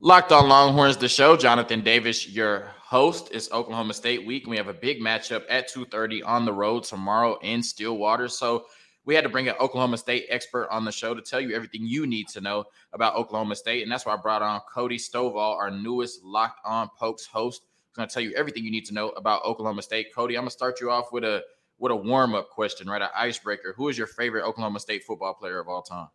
Locked on Longhorns, the show. Jonathan Davis, your host. It's Oklahoma State week. We have a big matchup at 2:30 on the road tomorrow in Stillwater. So we had to bring an Oklahoma State expert on the show to tell you everything you need to know about Oklahoma State. And that's why I brought on Cody Stovall, our newest Locked On Pokes host. He's going to tell you everything you need to know about Oklahoma State. Cody, I'm going to start you off with a with a warm up question, right? An icebreaker. Who is your favorite Oklahoma State football player of all time?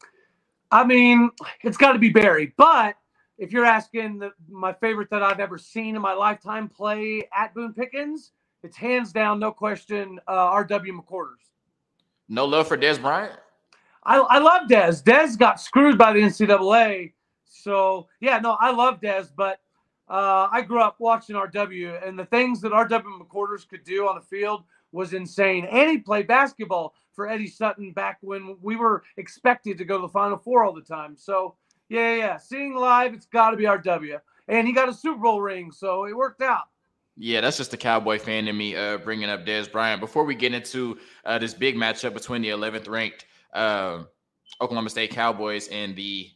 I mean, it's got to be Barry, but if you're asking the, my favorite that I've ever seen in my lifetime play at Boone Pickens, it's hands down, no question, uh, R.W. McQuarters. No love for Dez Bryant? I, I love Dez. Dez got screwed by the NCAA. So, yeah, no, I love Dez, but uh, I grew up watching RW, and the things that RW McQuarters could do on the field was insane. And he played basketball for Eddie Sutton back when we were expected to go to the Final Four all the time. So, yeah, yeah. Seeing live, it's got to be RW. And he got a Super Bowl ring, so it worked out. Yeah, that's just the Cowboy fan in me uh, bringing up Dez Bryant. Before we get into uh, this big matchup between the 11th ranked uh, Oklahoma State Cowboys and the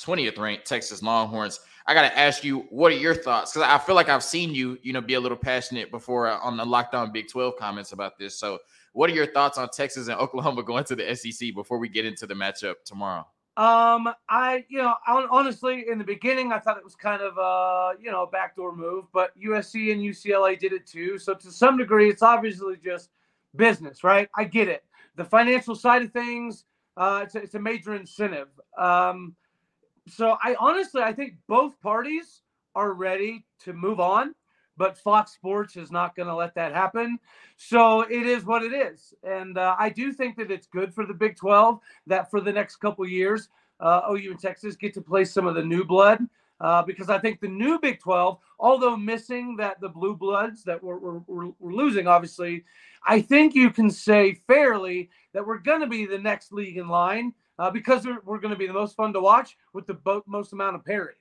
20th ranked Texas Longhorns, I got to ask you, what are your thoughts? Because I feel like I've seen you, you know, be a little passionate before uh, on the Locked On Big 12 comments about this. So, what are your thoughts on Texas and Oklahoma going to the SEC before we get into the matchup tomorrow? Um, I, you know, honestly, in the beginning, I thought it was kind of, a you know, backdoor move, but USC and UCLA did it too. So to some degree, it's obviously just business, right? I get it. The financial side of things, uh, it's a, it's a major incentive. Um, so I honestly, I think both parties are ready to move on but Fox Sports is not going to let that happen. So it is what it is. And uh, I do think that it's good for the Big 12 that for the next couple years, uh, OU and Texas get to play some of the new blood. Uh, because I think the new Big 12, although missing that the blue bloods that we're, we're, we're losing, obviously, I think you can say fairly that we're going to be the next league in line uh, because we're, we're going to be the most fun to watch with the bo- most amount of parity.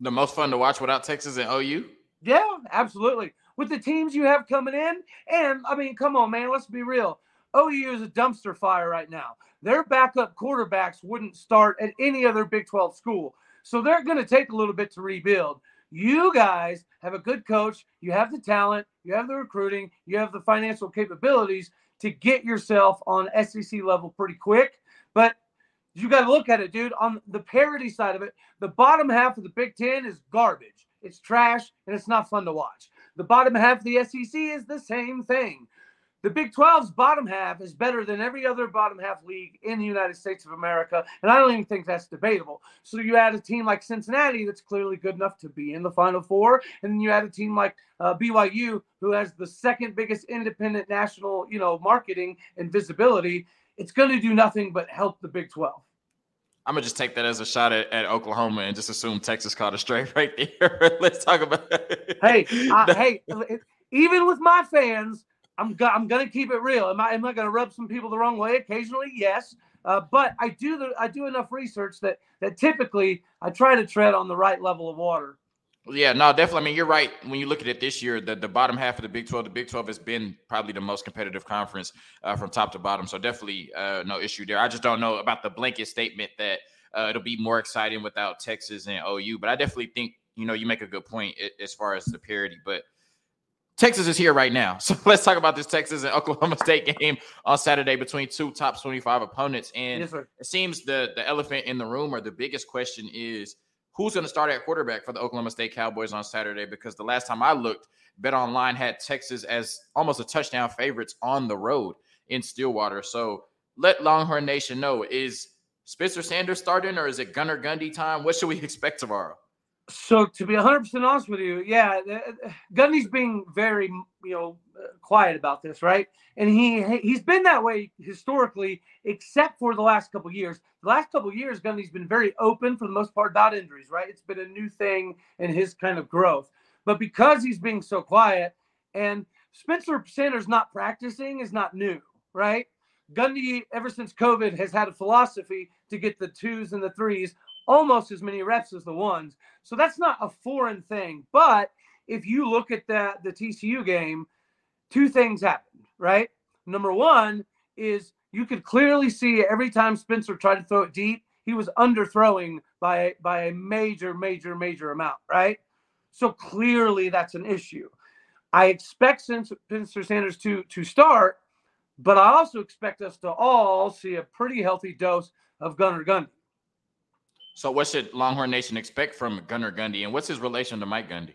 The most fun to watch without Texas and OU? Yeah, absolutely. With the teams you have coming in, and I mean, come on, man, let's be real. OU is a dumpster fire right now. Their backup quarterbacks wouldn't start at any other Big 12 school. So they're going to take a little bit to rebuild. You guys have a good coach. You have the talent. You have the recruiting. You have the financial capabilities to get yourself on SEC level pretty quick. But you got to look at it, dude. On the parity side of it, the bottom half of the Big Ten is garbage. It's trash and it's not fun to watch. The bottom half of the SEC is the same thing. The Big 12's bottom half is better than every other bottom half league in the United States of America. And I don't even think that's debatable. So you add a team like Cincinnati that's clearly good enough to be in the Final Four. And then you add a team like uh, BYU, who has the second biggest independent national, you know, marketing and visibility. It's going to do nothing but help the Big 12. I'm gonna just take that as a shot at, at Oklahoma and just assume Texas caught a straight right there. Let's talk about. It. Hey, I, hey, even with my fans, I'm go- I'm gonna keep it real. Am I am I gonna rub some people the wrong way occasionally? Yes, uh, but I do the I do enough research that that typically I try to tread on the right level of water. Yeah, no, definitely. I mean, you're right. When you look at it this year, the, the bottom half of the Big 12, the Big 12 has been probably the most competitive conference uh, from top to bottom. So definitely uh, no issue there. I just don't know about the blanket statement that uh, it'll be more exciting without Texas and OU. But I definitely think, you know, you make a good point as far as the parity. But Texas is here right now. So let's talk about this Texas and Oklahoma State game on Saturday between two top 25 opponents. And yes, it seems the, the elephant in the room or the biggest question is – who's going to start at quarterback for the Oklahoma State Cowboys on Saturday? Because the last time I looked, Bet Online had Texas as almost a touchdown favorites on the road in Stillwater. So let Longhorn Nation know is Spencer Sanders starting or is it Gunnar Gundy time? What should we expect tomorrow? So to be 100% honest with you, yeah, uh, uh, Gundy's being very, you know, uh, quiet about this, right? And he he's been that way historically, except for the last couple years. The last couple years, Gundy's been very open for the most part about injuries, right? It's been a new thing in his kind of growth. But because he's being so quiet, and Spencer Sanders not practicing is not new, right? Gundy, ever since COVID, has had a philosophy to get the twos and the threes almost as many reps as the ones. So that's not a foreign thing. But if you look at that the TCU game, two things happened, right? Number one is you could clearly see every time Spencer tried to throw it deep, he was underthrowing by by a major, major, major amount, right? So clearly that's an issue. I expect Spencer Sanders to to start, but I also expect us to all see a pretty healthy dose of Gunnar Gundy. So what should Longhorn Nation expect from Gunnar Gundy, and what's his relation to Mike Gundy?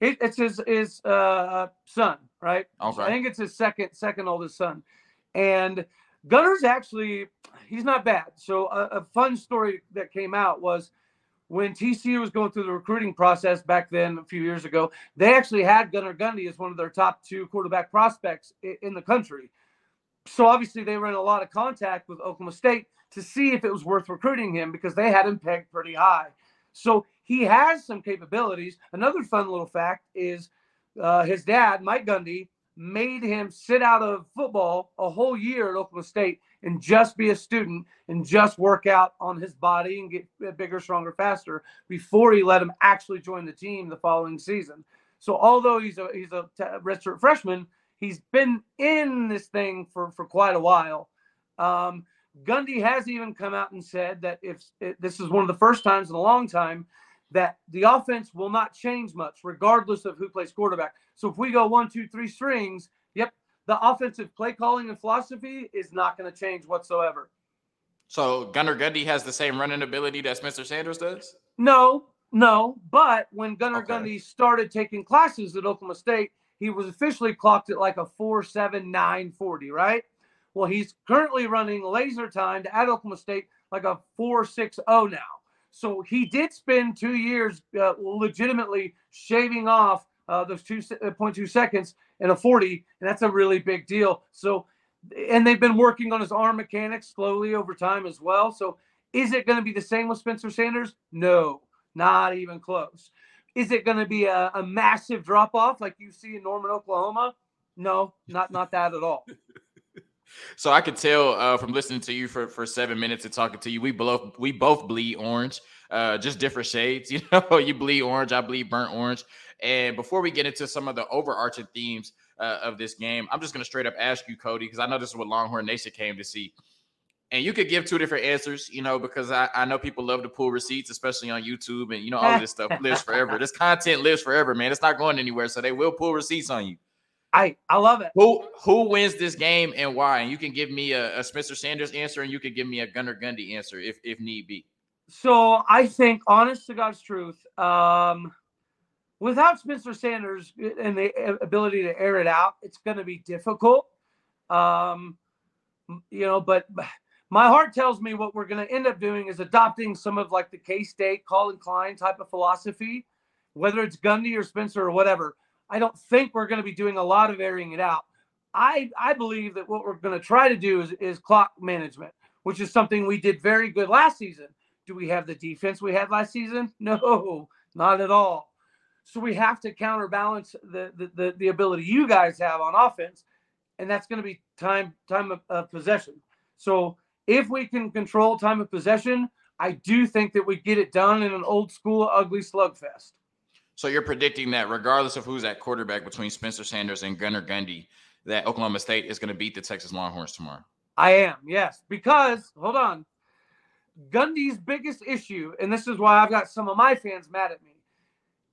It, it's his his uh, son, right? Okay. I think it's his second second oldest son, and Gunnar's actually he's not bad. So a, a fun story that came out was when TCU was going through the recruiting process back then a few years ago. They actually had Gunnar Gundy as one of their top two quarterback prospects in, in the country. So obviously they were in a lot of contact with Oklahoma State to see if it was worth recruiting him because they had him pegged pretty high. So he has some capabilities. Another fun little fact is uh, his dad, Mike Gundy, made him sit out of football a whole year at Oklahoma State and just be a student and just work out on his body and get bigger, stronger, faster before he let him actually join the team the following season. So although he's a he's a redshirt freshman, he's been in this thing for for quite a while. Um, Gundy has even come out and said that if this is one of the first times in a long time that the offense will not change much, regardless of who plays quarterback. So if we go one, two, three strings, yep, the offensive play calling and philosophy is not going to change whatsoever. So Gunnar Gundy has the same running ability that Spencer Sanders does? No, no. But when Gunnar okay. Gundy started taking classes at Oklahoma State, he was officially clocked at like a 4.79 40, right? Well, he's currently running laser timed at Oklahoma State like a 4.60 now. So he did spend two years uh, legitimately shaving off uh, those 2.2 uh, seconds in a 40, and that's a really big deal. So, and they've been working on his arm mechanics slowly over time as well. So, is it going to be the same with Spencer Sanders? No, not even close. Is it going to be a, a massive drop off like you see in Norman, Oklahoma? No, not not that at all. So I could tell uh, from listening to you for, for seven minutes and talking to you, we both we both bleed orange, uh, just different shades. You know, you bleed orange, I bleed burnt orange. And before we get into some of the overarching themes uh, of this game, I'm just going to straight up ask you, Cody, because I know this is what Longhorn Nation came to see. And you could give two different answers, you know, because I, I know people love to pull receipts, especially on YouTube, and you know all this stuff lives forever. This content lives forever, man. It's not going anywhere, so they will pull receipts on you. I I love it. Who who wins this game and why? And you can give me a, a Spencer Sanders answer, and you can give me a Gunnar Gundy answer if if need be. So I think, honest to God's truth, um, without Spencer Sanders and the ability to air it out, it's going to be difficult. Um, you know, but my heart tells me what we're going to end up doing is adopting some of like the K State, Collin Klein type of philosophy, whether it's Gundy or Spencer or whatever I don't think we're going to be doing a lot of airing it out. I I believe that what we're going to try to do is is clock management, which is something we did very good last season. Do we have the defense we had last season? No, not at all. So we have to counterbalance the the the, the ability you guys have on offense, and that's going to be time time of, of possession. So if we can control time of possession, I do think that we get it done in an old school ugly slugfest. So you're predicting that regardless of who's at quarterback between Spencer Sanders and Gunnar Gundy, that Oklahoma State is going to beat the Texas Longhorns tomorrow. I am, yes, because hold on. Gundy's biggest issue, and this is why I've got some of my fans mad at me,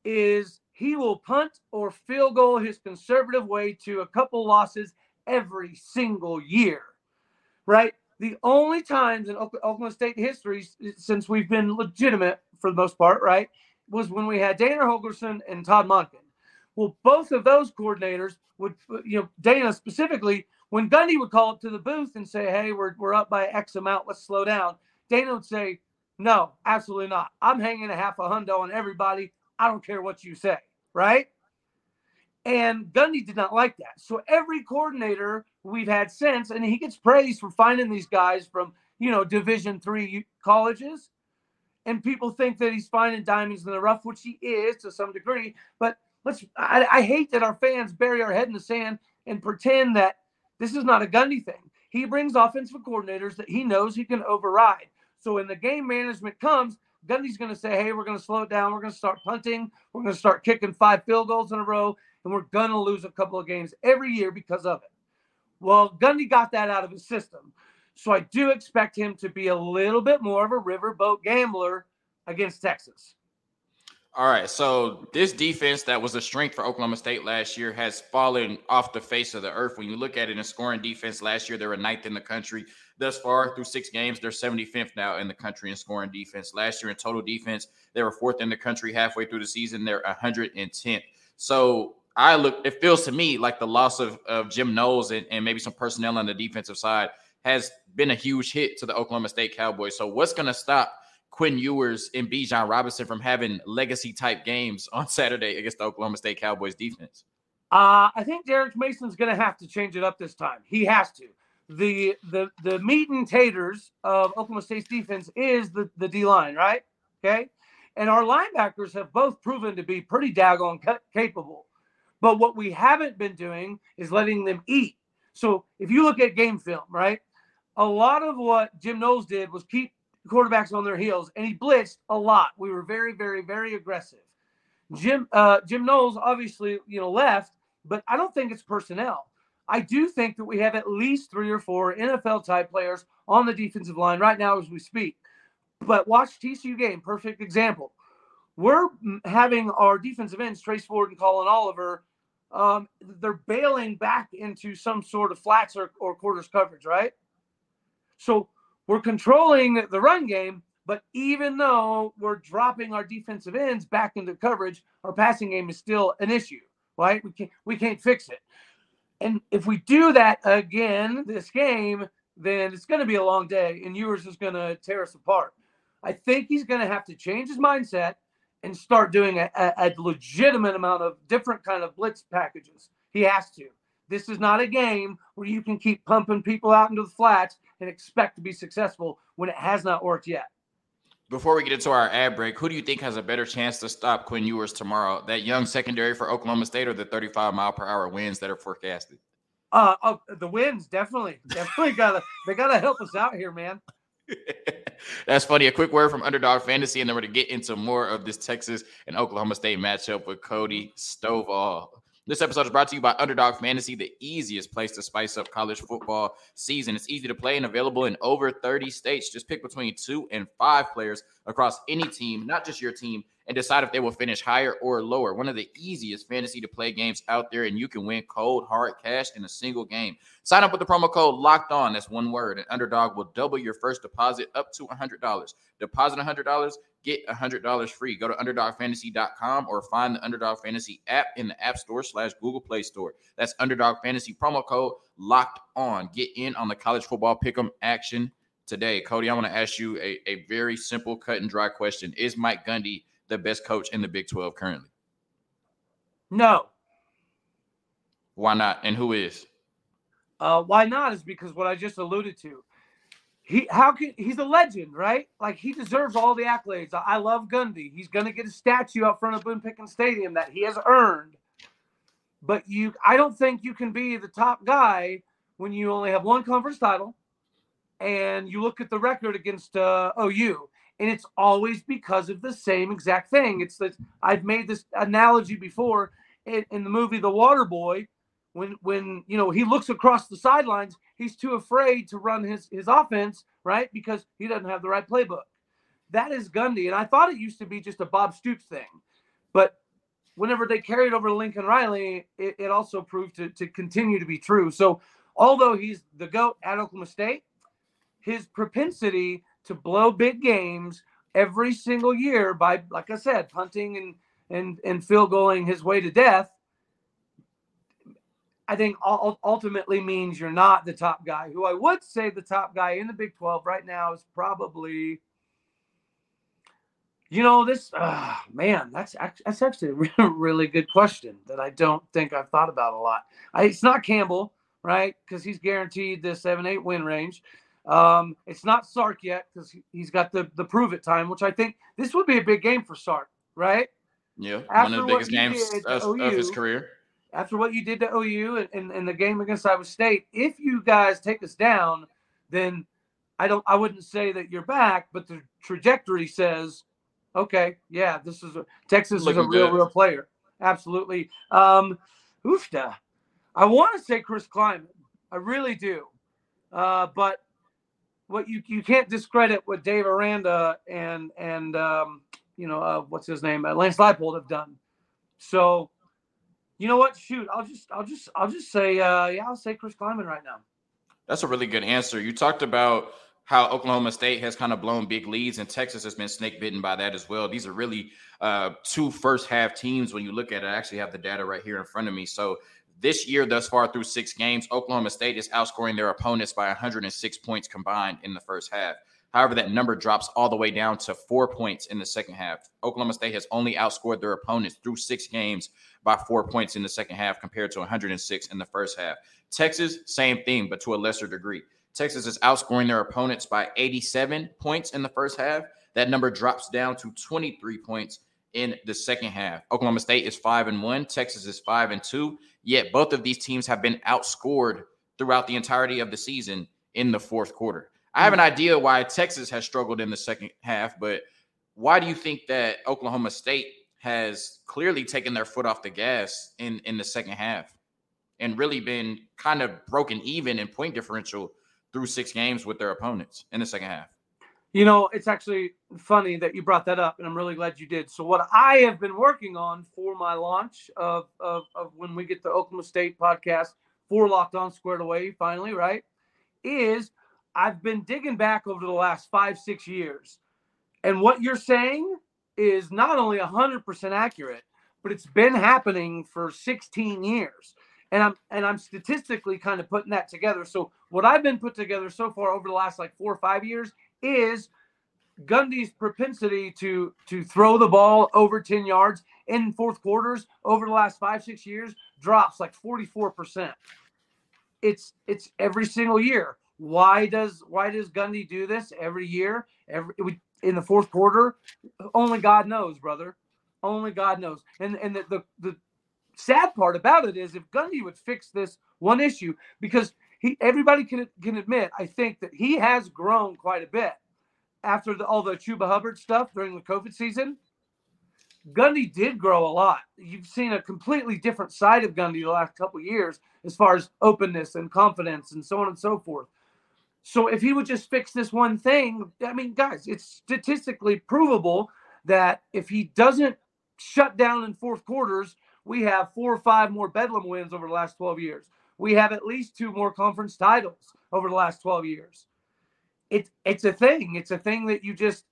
is he will punt or field goal his conservative way to a couple losses every single year. Right? The only times in Oklahoma State history since we've been legitimate for the most part, right, was when we had Dana Holgorsen and Todd Monken. Well, both of those coordinators would, you know, Dana specifically, when Gundy would call up to the booth and say, hey, we're, we're up by X amount, let's slow down, Dana would say, no, absolutely not. I'm hanging a half a hundo on everybody. I don't care what you say, right? And Gundy did not like that. So every coordinator we've had since, and he gets praised for finding these guys from, you know, Division three colleges and people think that he's finding diamonds in the rough, which he is to some degree. But let's I, I, hate that our fans bury our head in the sand and pretend that this is not a Gundy thing. He brings offensive coordinators that he knows he can override. So when the game management comes, Gundy's going to say, "Hey, we're going to slow it down. We're going to start punting. We're going to start kicking five field goals in a row, and we're going to lose a couple of games every year because of it." Well, Gundy got that out of his system. So I do expect him to be a little bit more of a riverboat gambler against Texas. All right. So this defense that was a strength for Oklahoma State last year has fallen off the face of the earth. When you look at it in scoring defense last year, they were ninth in the country thus far through six games. They're 75th now in the country in scoring defense. Last year in total defense, they were fourth in the country halfway through the season. They're 110th. So I look, it feels to me like the loss of, of Jim Knowles and, and maybe some personnel on the defensive side has been a huge hit to the Oklahoma State Cowboys. So what's going to stop Quinn Ewers and Bijan Robinson from having legacy type games on Saturday against the Oklahoma State Cowboys defense? Uh, I think Derek Mason's going to have to change it up this time. He has to. The the the meat and taters of Oklahoma State's defense is the the D line, right? Okay, and our linebackers have both proven to be pretty daggone capable. But what we haven't been doing is letting them eat. So if you look at game film, right, a lot of what Jim Knowles did was keep quarterbacks on their heels, and he blitzed a lot. We were very, very, very aggressive. Jim uh, Jim Knowles obviously you know left, but I don't think it's personnel. I do think that we have at least three or four NFL type players on the defensive line right now as we speak. But watch TCU game, perfect example. We're having our defensive ends, Trace Ford and Collin Oliver, um, they're bailing back into some sort of flats or, or quarters coverage, right? So we're controlling the run game, but even though we're dropping our defensive ends back into coverage, our passing game is still an issue, right? We can't we can't fix it. And if we do that again this game, then it's going to be a long day, and Ewers is going to tear us apart. I think he's going to have to change his mindset and start doing a, a, a legitimate amount of different kind of blitz packages. He has to. This is not a game where you can keep pumping people out into the flats and expect to be successful when it has not worked yet. Before we get into our ad break, who do you think has a better chance to stop Quinn Ewers tomorrow? That young secondary for Oklahoma State or the 35 mile per hour winds that are forecasted? Uh, oh, the winds definitely, definitely gotta they gotta help us out here, man. That's funny. A quick word from Underdog Fantasy, and then we're going to get into more of this Texas and Oklahoma State matchup with Cody Stovall. This episode is brought to you by Underdog Fantasy, the easiest place to spice up college football season. It's easy to play and available in over 30 states. Just pick between two and five players across any team, not just your team, and decide if they will finish higher or lower. One of the easiest fantasy to play games out there, and you can win cold, hard cash in a single game. Sign up with the promo code locked on. That's one word. And Underdog will double your first deposit up to $100. Deposit $100 get $100 free. Go to underdogfantasy.com or find the Underdog Fantasy app in the App Store slash Google Play Store. That's Underdog Fantasy promo code locked on. Get in on the college football pick'em action today. Cody, I want to ask you a, a very simple, cut and dry question. Is Mike Gundy the best coach in the Big 12 currently? No. Why not? And who is? Uh, why not is because what I just alluded to he how can he's a legend, right? Like he deserves all the accolades. I love Gundy. He's gonna get a statue out front of Boone Pickens Stadium that he has earned. But you I don't think you can be the top guy when you only have one conference title and you look at the record against uh, OU and it's always because of the same exact thing. It's that I've made this analogy before in, in the movie The Water Boy when when you know he looks across the sidelines he's too afraid to run his his offense, right? Because he doesn't have the right playbook. That is Gundy, and I thought it used to be just a Bob Stoops thing, but whenever they carried over to Lincoln Riley, it, it also proved to, to continue to be true. So although he's the goat at Oklahoma State, his propensity to blow big games every single year by, like I said, punting and and and field goaling his way to death I think ultimately means you're not the top guy. Who I would say the top guy in the Big 12 right now is probably, you know, this uh, man. That's that's actually a really good question that I don't think I've thought about a lot. I, it's not Campbell, right? Because he's guaranteed the seven eight win range. Um, it's not Sark yet because he's got the the prove it time, which I think this would be a big game for Sark, right? Yeah, After one of the biggest games of, OU, of his career after what you did to OU and in, the game against Iowa State, if you guys take us down, then I don't I wouldn't say that you're back, but the trajectory says, okay, yeah, this is a Texas Looking is a real, good. real player. Absolutely. Um oofta. I want to say Chris Klieman. I really do. Uh, but what you you can't discredit what Dave Aranda and and um, you know uh, what's his name uh, Lance Leipold have done. So, you know what? Shoot, I'll just I'll just I'll just say uh, yeah, I'll say Chris Klieman right now. That's a really good answer. You talked about how Oklahoma State has kind of blown big leads, and Texas has been snake bitten by that as well. These are really uh, two first half teams when you look at it. I actually have the data right here in front of me. So this year, thus far through six games, Oklahoma State is outscoring their opponents by 106 points combined in the first half. However, that number drops all the way down to four points in the second half. Oklahoma State has only outscored their opponents through six games by four points in the second half compared to 106 in the first half. Texas, same thing, but to a lesser degree. Texas is outscoring their opponents by 87 points in the first half. That number drops down to 23 points in the second half. Oklahoma State is five and one. Texas is five and two. Yet both of these teams have been outscored throughout the entirety of the season in the fourth quarter. I have an mm-hmm. idea why Texas has struggled in the second half, but why do you think that Oklahoma State has clearly taken their foot off the gas in in the second half and really been kind of broken even in point differential through six games with their opponents in the second half? You know, it's actually funny that you brought that up, and I'm really glad you did. So, what I have been working on for my launch of, of, of when we get the Oklahoma State podcast for Locked On Squared Away, finally, right, is I've been digging back over the last five, six years. And what you're saying is not only 100% accurate, but it's been happening for 16 years. And I'm and I'm statistically kind of putting that together. So what I've been put together so far over the last like four or five years is Gundy's propensity to to throw the ball over 10 yards in fourth quarters over the last five, six years drops like 44%. It's it's every single year. Why does why does Gundy do this every year? Every in the fourth quarter? Only God knows, brother. Only God knows. And and the the, the sad part about it is if Gundy would fix this one issue, because he everybody can can admit, I think that he has grown quite a bit after the, all the Chuba Hubbard stuff during the COVID season. Gundy did grow a lot. You've seen a completely different side of Gundy the last couple years as far as openness and confidence and so on and so forth. So if he would just fix this one thing, I mean, guys, it's statistically provable that if he doesn't shut down in fourth quarters, we have four or five more Bedlam wins over the last 12 years. We have at least two more conference titles over the last 12 years. It's it's a thing. It's a thing that you just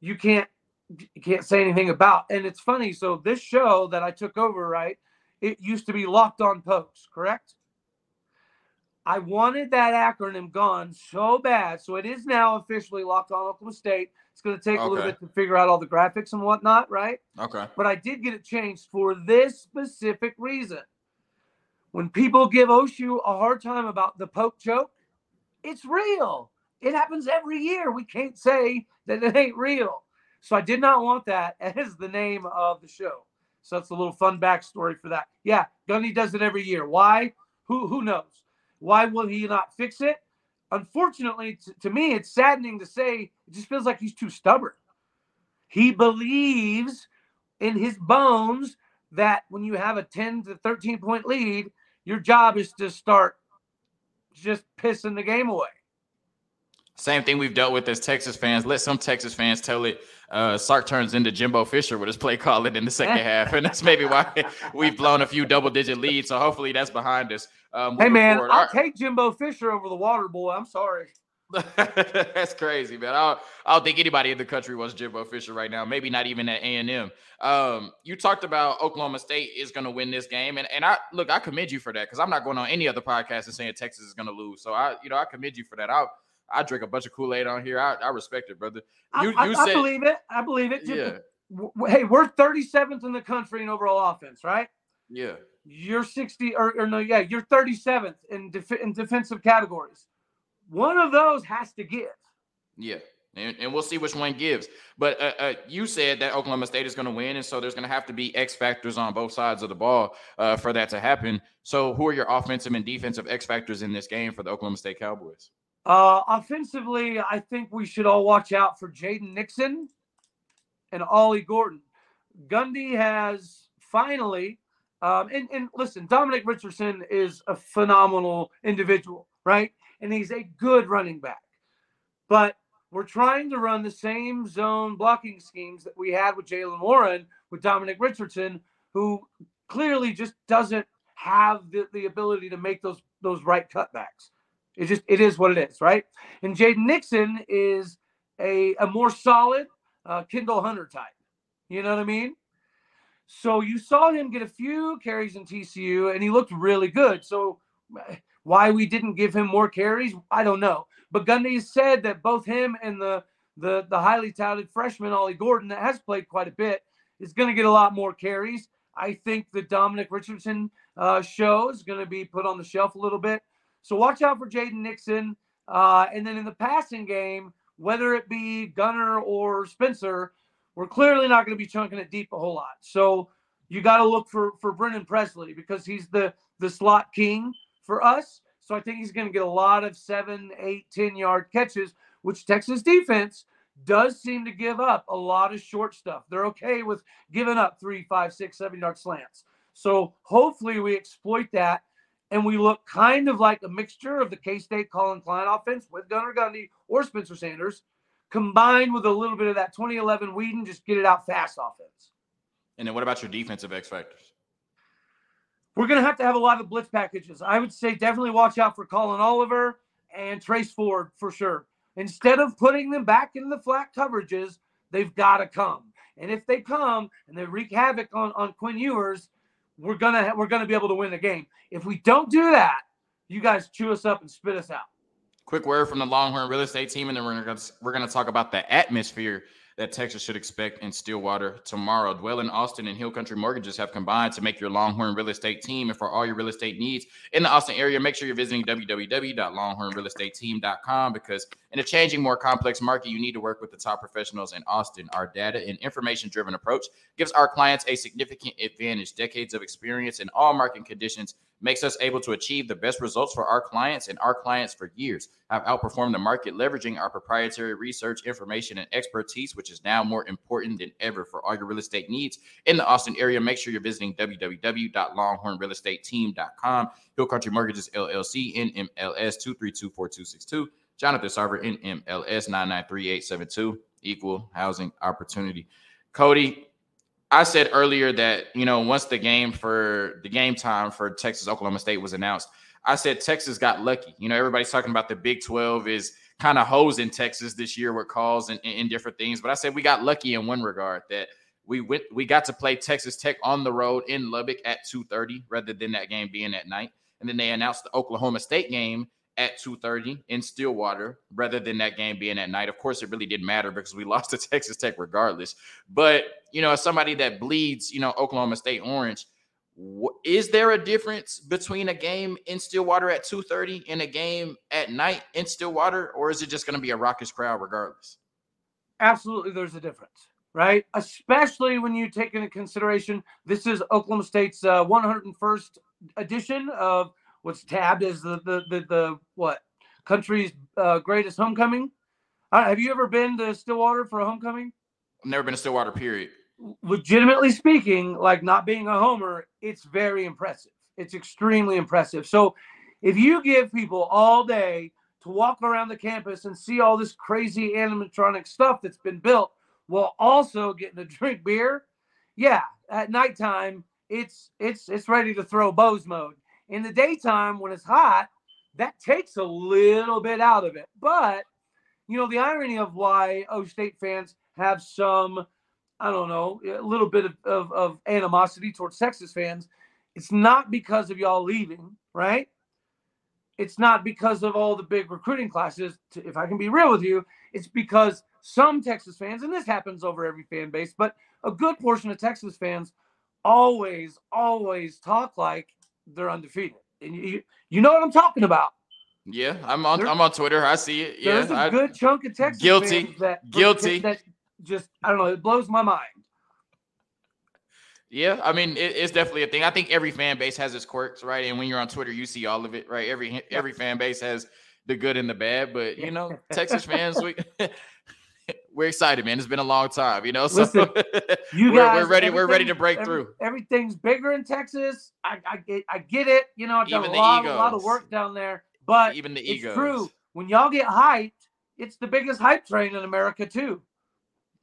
you can't you can't say anything about. And it's funny. So this show that I took over, right? It used to be Locked On Pokes, correct? I wanted that acronym gone so bad. So it is now officially Locked On Oklahoma State. It's going to take okay. a little bit to figure out all the graphics and whatnot, right? Okay. But I did get it changed for this specific reason. When people give Oshu a hard time about the poke joke, it's real. It happens every year. We can't say that it ain't real. So I did not want that as the name of the show. So that's a little fun backstory for that. Yeah, Gundy does it every year. Why? Who who knows? Why will he not fix it? Unfortunately, t- to me, it's saddening to say. It just feels like he's too stubborn. He believes in his bones that when you have a 10 to 13 point lead, your job is to start just pissing the game away. Same thing we've dealt with as Texas fans. Let some Texas fans tell it. Uh, Sark turns into Jimbo Fisher with his play calling in the second half, and that's maybe why we've blown a few double-digit leads. So hopefully that's behind us. Um, hey man. I'll take Jimbo Fisher over the Water Boy. I'm sorry. That's crazy, man. I don't, I don't think anybody in the country wants Jimbo Fisher right now. Maybe not even at A and M. Um, you talked about Oklahoma State is going to win this game, and and I look, I commend you for that because I'm not going on any other podcast and saying Texas is going to lose. So I, you know, I commend you for that. I I drink a bunch of Kool Aid on here. I, I respect it, brother. You, I, you I, said, I believe it. I believe it. Yeah. Hey, we're 37th in the country in overall offense, right? Yeah. You're 60 or, or no, yeah, you're 37th in def- in defensive categories. One of those has to give. Yeah. And, and we'll see which one gives. But uh, uh, you said that Oklahoma State is going to win, and so there's going to have to be X factors on both sides of the ball uh, for that to happen. So, who are your offensive and defensive X factors in this game for the Oklahoma State Cowboys? Uh, offensively, I think we should all watch out for Jaden Nixon and Ollie Gordon. Gundy has finally, um, and, and listen, Dominic Richardson is a phenomenal individual, right? And he's a good running back. But we're trying to run the same zone blocking schemes that we had with Jaylen Warren with Dominic Richardson, who clearly just doesn't have the, the ability to make those those right cutbacks. It just it is what it is, right? And Jaden Nixon is a, a more solid uh, Kendall Hunter type. You know what I mean? So you saw him get a few carries in TCU, and he looked really good. So why we didn't give him more carries, I don't know. But Gundy said that both him and the the the highly touted freshman Ollie Gordon that has played quite a bit is going to get a lot more carries. I think the Dominic Richardson uh, show is going to be put on the shelf a little bit. So watch out for Jaden Nixon. Uh, and then in the passing game, whether it be Gunnar or Spencer, we're clearly not going to be chunking it deep a whole lot. So you got to look for for Brennan Presley because he's the the slot king for us. So I think he's going to get a lot of seven, eight, ten yard catches, which Texas defense does seem to give up a lot of short stuff. They're okay with giving up three, five, six, seven yard slants. So hopefully we exploit that and we look kind of like a mixture of the K State Collin Klein offense with Gunnar Gundy or Spencer Sanders, combined with a little bit of that 2011 Weeden, just get it out fast offense. And then what about your defensive X factors? we're going to have to have a lot of blitz packages. I would say definitely watch out for Collin Oliver and Trace Ford for sure. Instead of putting them back in the flat coverages, they've got to come. And if they come and they wreak havoc on, on Quinn Ewers, we're gonna we're gonna be able to win the game. If we don't do that, you guys chew us up and spit us out. Quick word from the Longhorn real estate team, and then we're gonna we're gonna talk about the atmosphere that Texas should expect in Stillwater tomorrow. Dwellin Austin and Hill Country Mortgages have combined to make your Longhorn real estate team. And for all your real estate needs in the Austin area, make sure you're visiting www.longhornrealestateteam.com because in a changing, more complex market, you need to work with the top professionals in Austin. Our data and information driven approach gives our clients a significant advantage. Decades of experience in all market conditions makes us able to achieve the best results for our clients and our clients for years. Have outperformed the market leveraging our proprietary research information and expertise which is now more important than ever for all your real estate needs. In the austin area make sure you're visiting www.longhornrealestateteam.com hill country mortgages llc nmls 2324262 jonathan sarver nmls 993872. equal housing opportunity. Cody I said earlier that you know once the game for the game time for Texas Oklahoma State was announced, I said Texas got lucky. You know everybody's talking about the Big Twelve is kind of hosing Texas this year with calls and, and, different things, but I said we got lucky in one regard that we went we got to play Texas Tech on the road in Lubbock at two thirty rather than that game being at night, and then they announced the Oklahoma State game at 2:30 in Stillwater rather than that game being at night. Of course, it really didn't matter because we lost to Texas Tech regardless. But you know, as somebody that bleeds, you know, Oklahoma State orange, is there a difference between a game in Stillwater at 2:30 and a game at night in Stillwater, or is it just going to be a raucous crowd regardless? Absolutely, there's a difference, right? Especially when you take into consideration this is Oklahoma State's uh, 101st edition of what's tabbed as the the the, the what country's uh, greatest homecoming. Uh, have you ever been to Stillwater for a homecoming? I've never been to Stillwater. Period. Legitimately speaking, like not being a homer, it's very impressive. It's extremely impressive. So, if you give people all day to walk around the campus and see all this crazy animatronic stuff that's been built while also getting to drink beer, yeah, at nighttime it's it's it's ready to throw Bose mode in the daytime when it's hot, that takes a little bit out of it. But you know, the irony of why O State fans have some, I don't know, a little bit of, of, of animosity towards Texas fans, it's not because of y'all leaving, right? It's not because of all the big recruiting classes. To, if I can be real with you, it's because some Texas fans, and this happens over every fan base, but a good portion of Texas fans always, always talk like they're undefeated. And you you know what I'm talking about. Yeah, I'm on I'm on Twitter. I see it. Yeah, there's a I, good chunk of Texas guilty. that guilty that just I don't know. It blows my mind. Yeah, I mean it, it's definitely a thing. I think every fan base has its quirks, right? And when you're on Twitter, you see all of it, right? Every every fan base has the good and the bad, but you know, Texas fans, we we're excited, man. It's been a long time, you know. So Listen, you we're, guys, we're ready. We're ready to break every, through. Everything's bigger in Texas. I, I get, I get it. You know, I've done a lot, a lot of work down there, but Even the it's egos. true. When y'all get hyped, it's the biggest hype train in America too.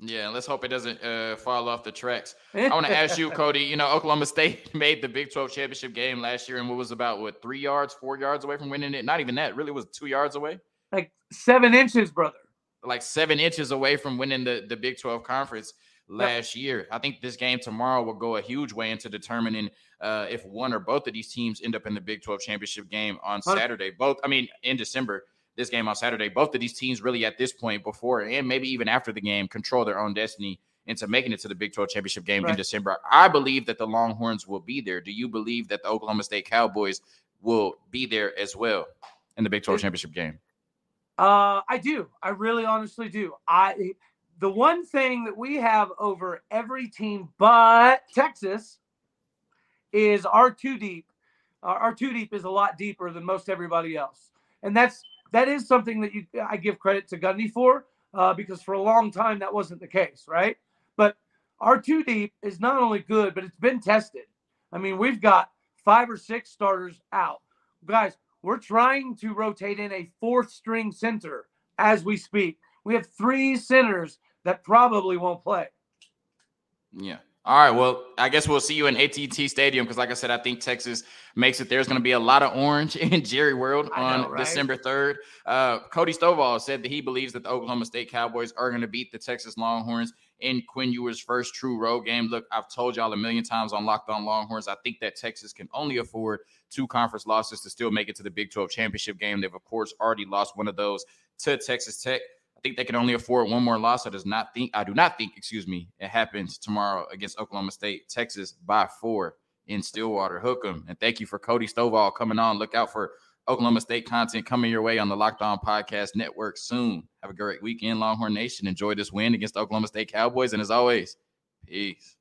Yeah, let's hope it doesn't uh, fall off the tracks. I want to ask you, Cody. You know, Oklahoma State made the Big 12 championship game last year, and what was about what three yards, four yards away from winning it? Not even that. Really, was two yards away. Like seven inches, brother. Like seven inches away from winning the the Big 12 conference last yep. year. I think this game tomorrow will go a huge way into determining uh, if one or both of these teams end up in the Big 12 championship game on Saturday. Both, I mean, in December this game on Saturday. Both of these teams really at this point before and maybe even after the game control their own destiny into making it to the Big 12 championship game right. in December. I believe that the Longhorns will be there. Do you believe that the Oklahoma State Cowboys will be there as well in the Big 12 championship game? Uh, I do. I really honestly do. I the one thing that we have over every team but Texas is our two deep. our two deep is a lot deeper than most everybody else, and that's that is something that you I give credit to Gundy for uh, because for a long time that wasn't the case, right? But our two deep is not only good, but it's been tested. I mean, we've got five or six starters out, guys. We're trying to rotate in a fourth string center as we speak. We have three centers that probably won't play. Yeah. All right. Well, I guess we'll see you in AT&T Stadium because, like I said, I think Texas makes it. There's going to be a lot of orange in Jerry World on know, right? December 3rd. Uh, Cody Stovall said that he believes that the Oklahoma State Cowboys are going to beat the Texas Longhorns in Quinn Ewers' first true road game. Look, I've told y'all a million times on Locked On Longhorns. I think that Texas can only afford two conference losses to still make it to the Big 12 championship game. They've, of course, already lost one of those to Texas Tech. I think they can only afford one more loss. I does not think I do not think, excuse me, it happens tomorrow against Oklahoma State, Texas by four in Stillwater. Hook 'em. And thank you for Cody Stovall coming on. Look out for Oklahoma State content coming your way on the Locked On Podcast Network soon. Have a great weekend, Longhorn Nation. Enjoy this win against Oklahoma State Cowboys. And as always, peace.